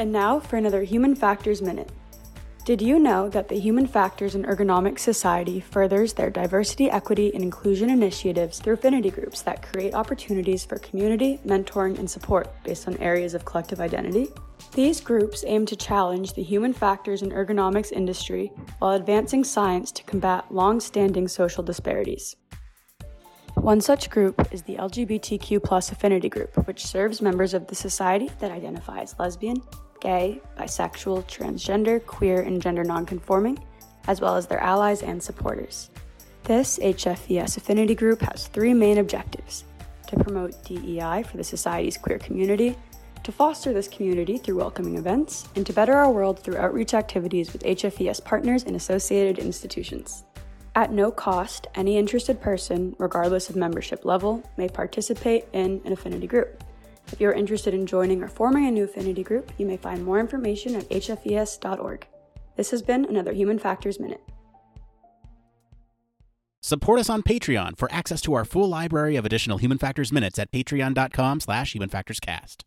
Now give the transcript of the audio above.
And now for another Human Factors Minute. Did you know that the Human Factors and Ergonomics Society furthers their diversity, equity, and inclusion initiatives through affinity groups that create opportunities for community, mentoring, and support based on areas of collective identity? These groups aim to challenge the human factors and ergonomics industry while advancing science to combat long standing social disparities. One such group is the LGBTQ affinity group, which serves members of the society that identify as lesbian, gay, bisexual, transgender, queer, and gender nonconforming, as well as their allies and supporters. This HFES affinity group has three main objectives to promote DEI for the society's queer community, to foster this community through welcoming events, and to better our world through outreach activities with HFES partners and associated institutions. At no cost, any interested person, regardless of membership level, may participate in an affinity group. If you're interested in joining or forming a new affinity group, you may find more information at hfes.org. This has been another Human Factors Minute. Support us on Patreon for access to our full library of additional Human Factors minutes at patreon.com slash humanfactorscast.